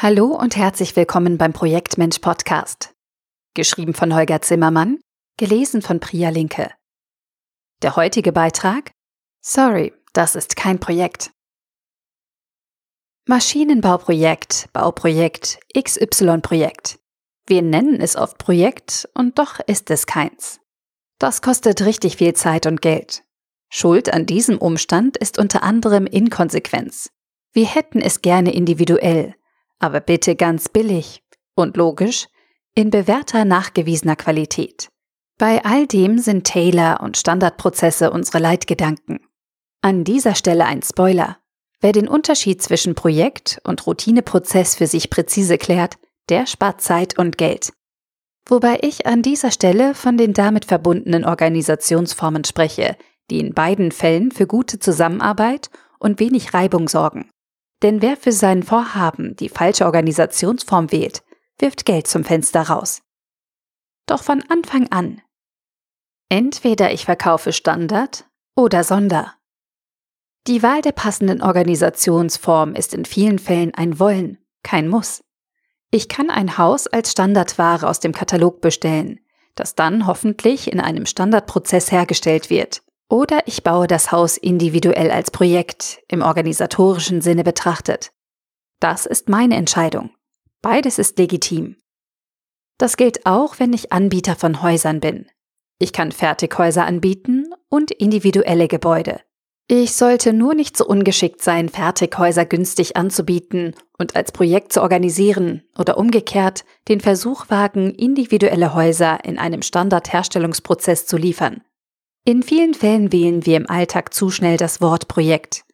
Hallo und herzlich willkommen beim Projektmensch Podcast. Geschrieben von Holger Zimmermann, gelesen von Priya Linke. Der heutige Beitrag? Sorry, das ist kein Projekt. Maschinenbauprojekt, Bauprojekt, XY-Projekt. Wir nennen es oft Projekt und doch ist es keins. Das kostet richtig viel Zeit und Geld. Schuld an diesem Umstand ist unter anderem Inkonsequenz. Wir hätten es gerne individuell, aber bitte ganz billig und logisch in bewährter nachgewiesener Qualität. Bei all dem sind Taylor und Standardprozesse unsere Leitgedanken. An dieser Stelle ein Spoiler. Wer den Unterschied zwischen Projekt und Routineprozess für sich präzise klärt, der spart Zeit und Geld. Wobei ich an dieser Stelle von den damit verbundenen Organisationsformen spreche, die in beiden Fällen für gute Zusammenarbeit und wenig Reibung sorgen. Denn wer für sein Vorhaben die falsche Organisationsform wählt, wirft Geld zum Fenster raus. Doch von Anfang an. Entweder ich verkaufe Standard oder Sonder. Die Wahl der passenden Organisationsform ist in vielen Fällen ein Wollen, kein Muss. Ich kann ein Haus als Standardware aus dem Katalog bestellen, das dann hoffentlich in einem Standardprozess hergestellt wird. Oder ich baue das Haus individuell als Projekt im organisatorischen Sinne betrachtet. Das ist meine Entscheidung. Beides ist legitim. Das gilt auch, wenn ich Anbieter von Häusern bin. Ich kann Fertighäuser anbieten und individuelle Gebäude. Ich sollte nur nicht so ungeschickt sein, Fertighäuser günstig anzubieten und als Projekt zu organisieren oder umgekehrt den Versuch wagen, individuelle Häuser in einem Standardherstellungsprozess zu liefern. In vielen Fällen wählen wir im Alltag zu schnell das Wort Projekt.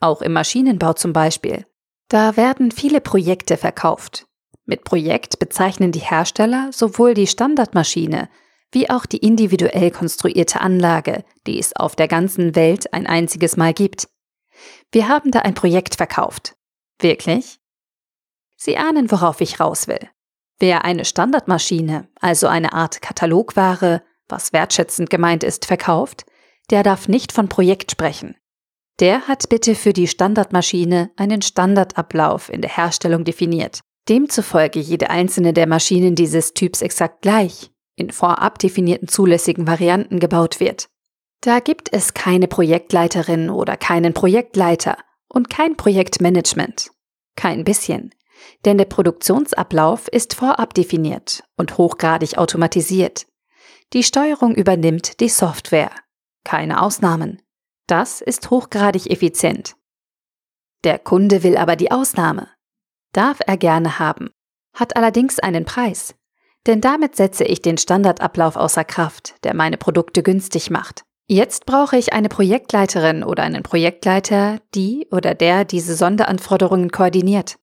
Auch im Maschinenbau zum Beispiel. Da werden viele Projekte verkauft. Mit Projekt bezeichnen die Hersteller sowohl die Standardmaschine wie auch die individuell konstruierte Anlage, die es auf der ganzen Welt ein einziges Mal gibt. Wir haben da ein Projekt verkauft. Wirklich? Sie ahnen, worauf ich raus will. Wer eine Standardmaschine, also eine Art Katalogware, was wertschätzend gemeint ist, verkauft, der darf nicht von Projekt sprechen. Der hat bitte für die Standardmaschine einen Standardablauf in der Herstellung definiert, demzufolge jede einzelne der Maschinen dieses Typs exakt gleich, in vorab definierten zulässigen Varianten gebaut wird. Da gibt es keine Projektleiterin oder keinen Projektleiter und kein Projektmanagement. Kein bisschen. Denn der Produktionsablauf ist vorab definiert und hochgradig automatisiert. Die Steuerung übernimmt die Software. Keine Ausnahmen. Das ist hochgradig effizient. Der Kunde will aber die Ausnahme. Darf er gerne haben, hat allerdings einen Preis. Denn damit setze ich den Standardablauf außer Kraft, der meine Produkte günstig macht. Jetzt brauche ich eine Projektleiterin oder einen Projektleiter, die oder der diese Sonderanforderungen koordiniert.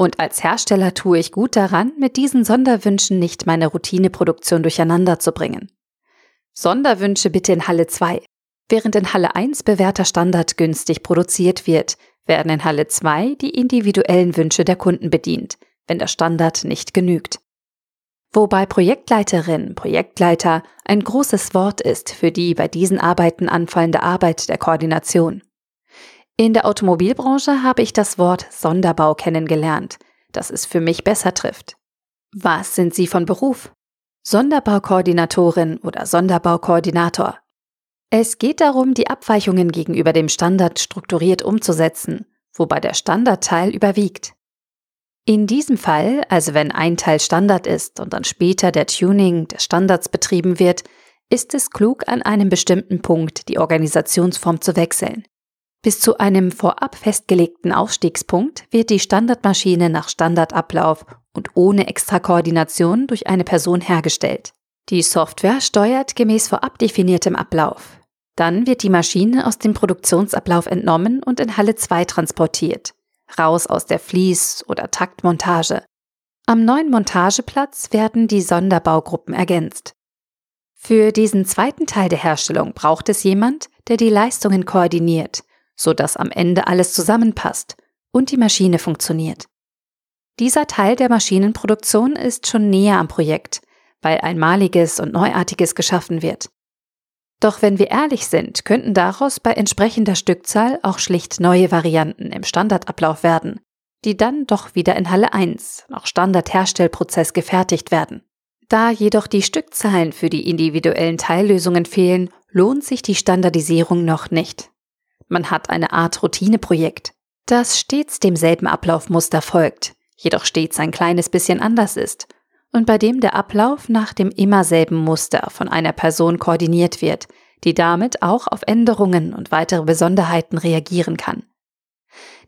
Und als Hersteller tue ich gut daran, mit diesen Sonderwünschen nicht meine Routineproduktion durcheinander zu bringen. Sonderwünsche bitte in Halle 2. Während in Halle 1 bewährter Standard günstig produziert wird, werden in Halle 2 die individuellen Wünsche der Kunden bedient, wenn der Standard nicht genügt. Wobei Projektleiterin, Projektleiter ein großes Wort ist für die bei diesen Arbeiten anfallende Arbeit der Koordination. In der Automobilbranche habe ich das Wort Sonderbau kennengelernt, das es für mich besser trifft. Was sind Sie von Beruf? Sonderbaukoordinatorin oder Sonderbaukoordinator. Es geht darum, die Abweichungen gegenüber dem Standard strukturiert umzusetzen, wobei der Standardteil überwiegt. In diesem Fall, also wenn ein Teil Standard ist und dann später der Tuning des Standards betrieben wird, ist es klug, an einem bestimmten Punkt die Organisationsform zu wechseln. Bis zu einem vorab festgelegten Aufstiegspunkt wird die Standardmaschine nach Standardablauf und ohne Extrakoordination durch eine Person hergestellt. Die Software steuert gemäß vorab definiertem Ablauf. Dann wird die Maschine aus dem Produktionsablauf entnommen und in Halle 2 transportiert, raus aus der Fließ- oder Taktmontage. Am neuen Montageplatz werden die Sonderbaugruppen ergänzt. Für diesen zweiten Teil der Herstellung braucht es jemand, der die Leistungen koordiniert, sodass am Ende alles zusammenpasst und die Maschine funktioniert. Dieser Teil der Maschinenproduktion ist schon näher am Projekt, weil einmaliges und Neuartiges geschaffen wird. Doch wenn wir ehrlich sind, könnten daraus bei entsprechender Stückzahl auch schlicht neue Varianten im Standardablauf werden. die dann doch wieder in Halle 1 nach Standardherstellprozess gefertigt werden. Da jedoch die Stückzahlen für die individuellen Teillösungen fehlen, lohnt sich die Standardisierung noch nicht. Man hat eine Art Routineprojekt, das stets demselben Ablaufmuster folgt, jedoch stets ein kleines bisschen anders ist und bei dem der Ablauf nach dem immer selben Muster von einer Person koordiniert wird, die damit auch auf Änderungen und weitere Besonderheiten reagieren kann.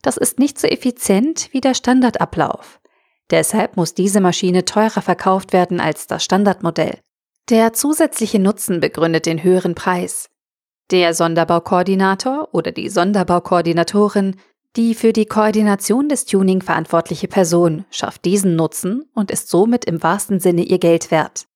Das ist nicht so effizient wie der Standardablauf. Deshalb muss diese Maschine teurer verkauft werden als das Standardmodell. Der zusätzliche Nutzen begründet den höheren Preis. Der Sonderbaukoordinator oder die Sonderbaukoordinatorin, die für die Koordination des Tuning verantwortliche Person, schafft diesen Nutzen und ist somit im wahrsten Sinne ihr Geld wert.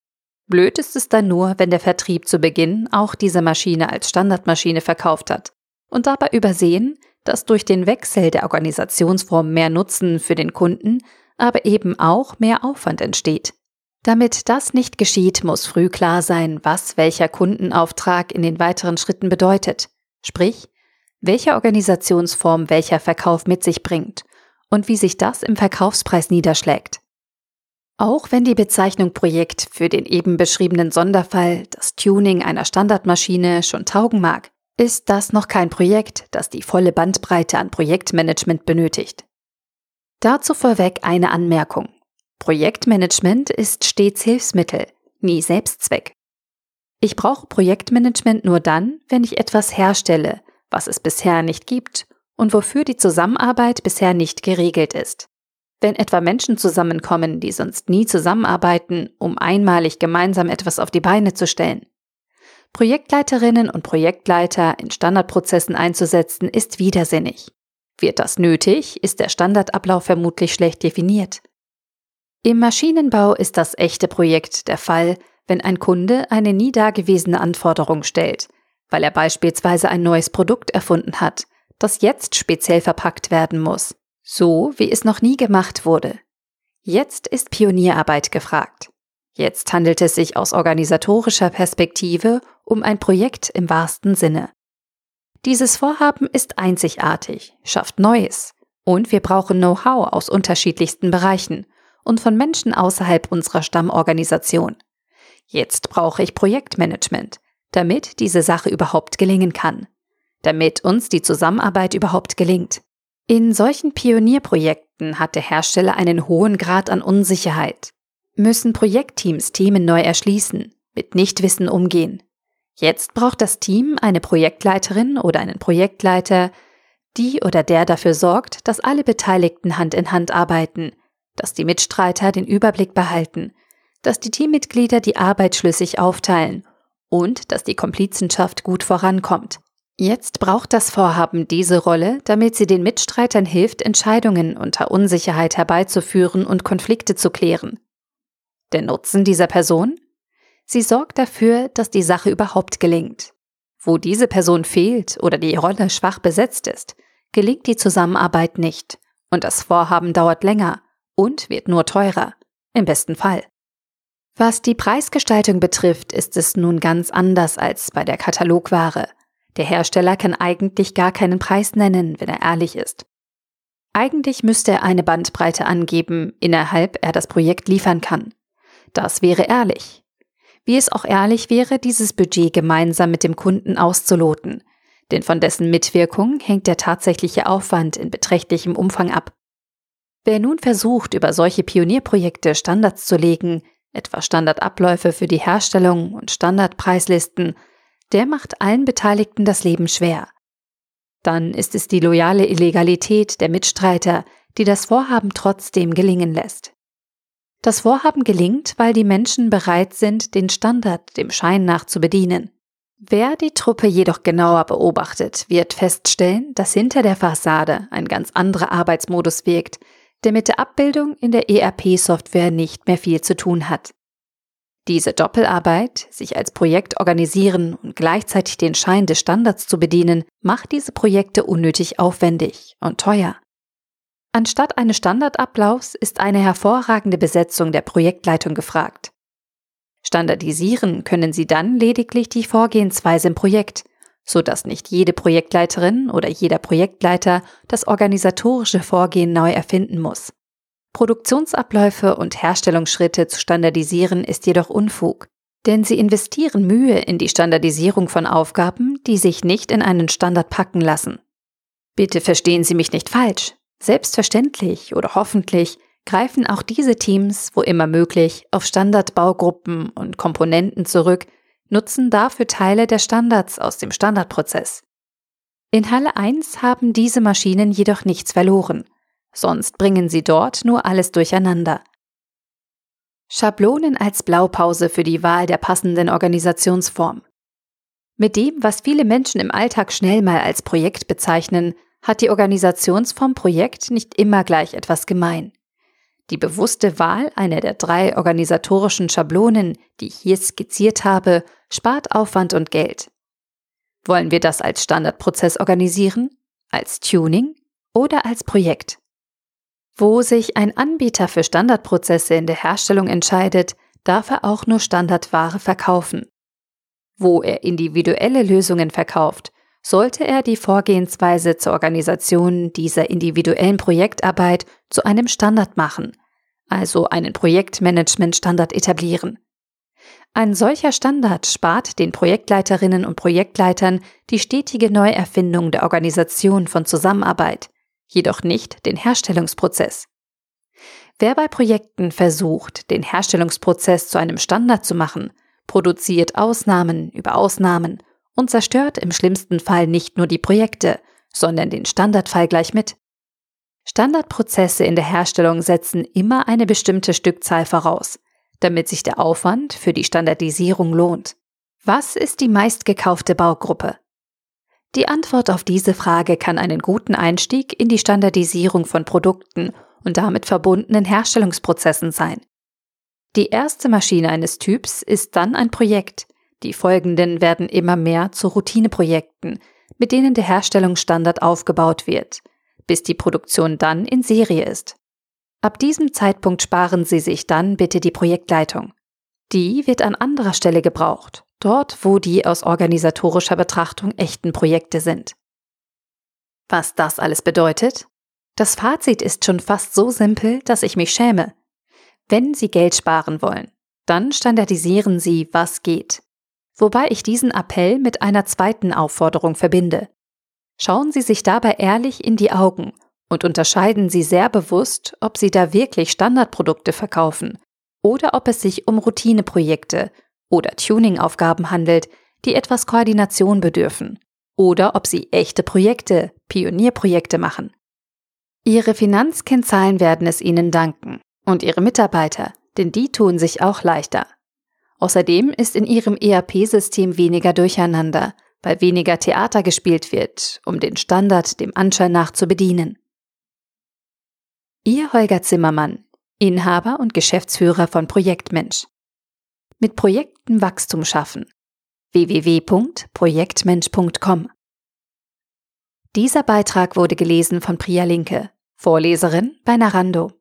Blöd ist es dann nur, wenn der Vertrieb zu Beginn auch diese Maschine als Standardmaschine verkauft hat und dabei übersehen, dass durch den Wechsel der Organisationsform mehr Nutzen für den Kunden, aber eben auch mehr Aufwand entsteht. Damit das nicht geschieht, muss früh klar sein, was welcher Kundenauftrag in den weiteren Schritten bedeutet, sprich, welche Organisationsform welcher Verkauf mit sich bringt und wie sich das im Verkaufspreis niederschlägt. Auch wenn die Bezeichnung Projekt für den eben beschriebenen Sonderfall, das Tuning einer Standardmaschine, schon taugen mag, ist das noch kein Projekt, das die volle Bandbreite an Projektmanagement benötigt. Dazu vorweg eine Anmerkung. Projektmanagement ist stets Hilfsmittel, nie Selbstzweck. Ich brauche Projektmanagement nur dann, wenn ich etwas herstelle, was es bisher nicht gibt und wofür die Zusammenarbeit bisher nicht geregelt ist. Wenn etwa Menschen zusammenkommen, die sonst nie zusammenarbeiten, um einmalig gemeinsam etwas auf die Beine zu stellen, Projektleiterinnen und Projektleiter in Standardprozessen einzusetzen, ist widersinnig. Wird das nötig, ist der Standardablauf vermutlich schlecht definiert. Im Maschinenbau ist das echte Projekt der Fall, wenn ein Kunde eine nie dagewesene Anforderung stellt, weil er beispielsweise ein neues Produkt erfunden hat, das jetzt speziell verpackt werden muss, so wie es noch nie gemacht wurde. Jetzt ist Pionierarbeit gefragt. Jetzt handelt es sich aus organisatorischer Perspektive um ein Projekt im wahrsten Sinne. Dieses Vorhaben ist einzigartig, schafft Neues und wir brauchen Know-how aus unterschiedlichsten Bereichen und von Menschen außerhalb unserer Stammorganisation. Jetzt brauche ich Projektmanagement, damit diese Sache überhaupt gelingen kann, damit uns die Zusammenarbeit überhaupt gelingt. In solchen Pionierprojekten hat der Hersteller einen hohen Grad an Unsicherheit, müssen Projektteams Themen neu erschließen, mit Nichtwissen umgehen. Jetzt braucht das Team eine Projektleiterin oder einen Projektleiter, die oder der dafür sorgt, dass alle Beteiligten Hand in Hand arbeiten, dass die Mitstreiter den Überblick behalten, dass die Teammitglieder die Arbeit schlüssig aufteilen und dass die Komplizenschaft gut vorankommt. Jetzt braucht das Vorhaben diese Rolle, damit sie den Mitstreitern hilft, Entscheidungen unter Unsicherheit herbeizuführen und Konflikte zu klären. Der Nutzen dieser Person? Sie sorgt dafür, dass die Sache überhaupt gelingt. Wo diese Person fehlt oder die Rolle schwach besetzt ist, gelingt die Zusammenarbeit nicht und das Vorhaben dauert länger und wird nur teurer, im besten Fall. Was die Preisgestaltung betrifft, ist es nun ganz anders als bei der Katalogware. Der Hersteller kann eigentlich gar keinen Preis nennen, wenn er ehrlich ist. Eigentlich müsste er eine Bandbreite angeben, innerhalb er das Projekt liefern kann. Das wäre ehrlich. Wie es auch ehrlich wäre, dieses Budget gemeinsam mit dem Kunden auszuloten, denn von dessen Mitwirkung hängt der tatsächliche Aufwand in beträchtlichem Umfang ab. Wer nun versucht, über solche Pionierprojekte Standards zu legen, etwa Standardabläufe für die Herstellung und Standardpreislisten, der macht allen Beteiligten das Leben schwer. Dann ist es die loyale Illegalität der Mitstreiter, die das Vorhaben trotzdem gelingen lässt. Das Vorhaben gelingt, weil die Menschen bereit sind, den Standard dem Schein nach zu bedienen. Wer die Truppe jedoch genauer beobachtet, wird feststellen, dass hinter der Fassade ein ganz anderer Arbeitsmodus wirkt, der mit der Abbildung in der ERP-Software nicht mehr viel zu tun hat. Diese Doppelarbeit, sich als Projekt organisieren und gleichzeitig den Schein des Standards zu bedienen, macht diese Projekte unnötig aufwendig und teuer. Anstatt eines Standardablaufs ist eine hervorragende Besetzung der Projektleitung gefragt. Standardisieren können Sie dann lediglich die Vorgehensweise im Projekt, sodass nicht jede Projektleiterin oder jeder Projektleiter das organisatorische Vorgehen neu erfinden muss. Produktionsabläufe und Herstellungsschritte zu standardisieren ist jedoch Unfug, denn sie investieren Mühe in die Standardisierung von Aufgaben, die sich nicht in einen Standard packen lassen. Bitte verstehen Sie mich nicht falsch. Selbstverständlich oder hoffentlich greifen auch diese Teams, wo immer möglich, auf Standardbaugruppen und Komponenten zurück, nutzen dafür Teile der Standards aus dem Standardprozess. In Halle 1 haben diese Maschinen jedoch nichts verloren, sonst bringen sie dort nur alles durcheinander. Schablonen als Blaupause für die Wahl der passenden Organisationsform. Mit dem, was viele Menschen im Alltag schnell mal als Projekt bezeichnen, hat die Organisationsform Projekt nicht immer gleich etwas gemein. Die bewusste Wahl einer der drei organisatorischen Schablonen, die ich hier skizziert habe, spart Aufwand und Geld. Wollen wir das als Standardprozess organisieren, als Tuning oder als Projekt? Wo sich ein Anbieter für Standardprozesse in der Herstellung entscheidet, darf er auch nur Standardware verkaufen. Wo er individuelle Lösungen verkauft, sollte er die Vorgehensweise zur Organisation dieser individuellen Projektarbeit zu einem Standard machen, also einen Projektmanagement-Standard etablieren. Ein solcher Standard spart den Projektleiterinnen und Projektleitern die stetige Neuerfindung der Organisation von Zusammenarbeit, jedoch nicht den Herstellungsprozess. Wer bei Projekten versucht, den Herstellungsprozess zu einem Standard zu machen, produziert Ausnahmen über Ausnahmen und zerstört im schlimmsten Fall nicht nur die Projekte, sondern den Standardfall gleich mit. Standardprozesse in der Herstellung setzen immer eine bestimmte Stückzahl voraus, damit sich der Aufwand für die Standardisierung lohnt. Was ist die meistgekaufte Baugruppe? Die Antwort auf diese Frage kann einen guten Einstieg in die Standardisierung von Produkten und damit verbundenen Herstellungsprozessen sein. Die erste Maschine eines Typs ist dann ein Projekt, die folgenden werden immer mehr zu Routineprojekten, mit denen der Herstellungsstandard aufgebaut wird, bis die Produktion dann in Serie ist. Ab diesem Zeitpunkt sparen Sie sich dann bitte die Projektleitung. Die wird an anderer Stelle gebraucht, dort wo die aus organisatorischer Betrachtung echten Projekte sind. Was das alles bedeutet? Das Fazit ist schon fast so simpel, dass ich mich schäme. Wenn Sie Geld sparen wollen, dann standardisieren Sie, was geht wobei ich diesen Appell mit einer zweiten Aufforderung verbinde. Schauen Sie sich dabei ehrlich in die Augen und unterscheiden Sie sehr bewusst, ob Sie da wirklich Standardprodukte verkaufen oder ob es sich um Routineprojekte oder Tuningaufgaben handelt, die etwas Koordination bedürfen oder ob Sie echte Projekte, Pionierprojekte machen. Ihre Finanzkennzahlen werden es Ihnen danken und Ihre Mitarbeiter, denn die tun sich auch leichter. Außerdem ist in ihrem ERP-System weniger Durcheinander, weil weniger Theater gespielt wird, um den Standard dem Anschein nach zu bedienen. Ihr Holger Zimmermann, Inhaber und Geschäftsführer von Projektmensch. Mit Projekten Wachstum schaffen. www.projektmensch.com Dieser Beitrag wurde gelesen von Priya Linke, Vorleserin bei Narando.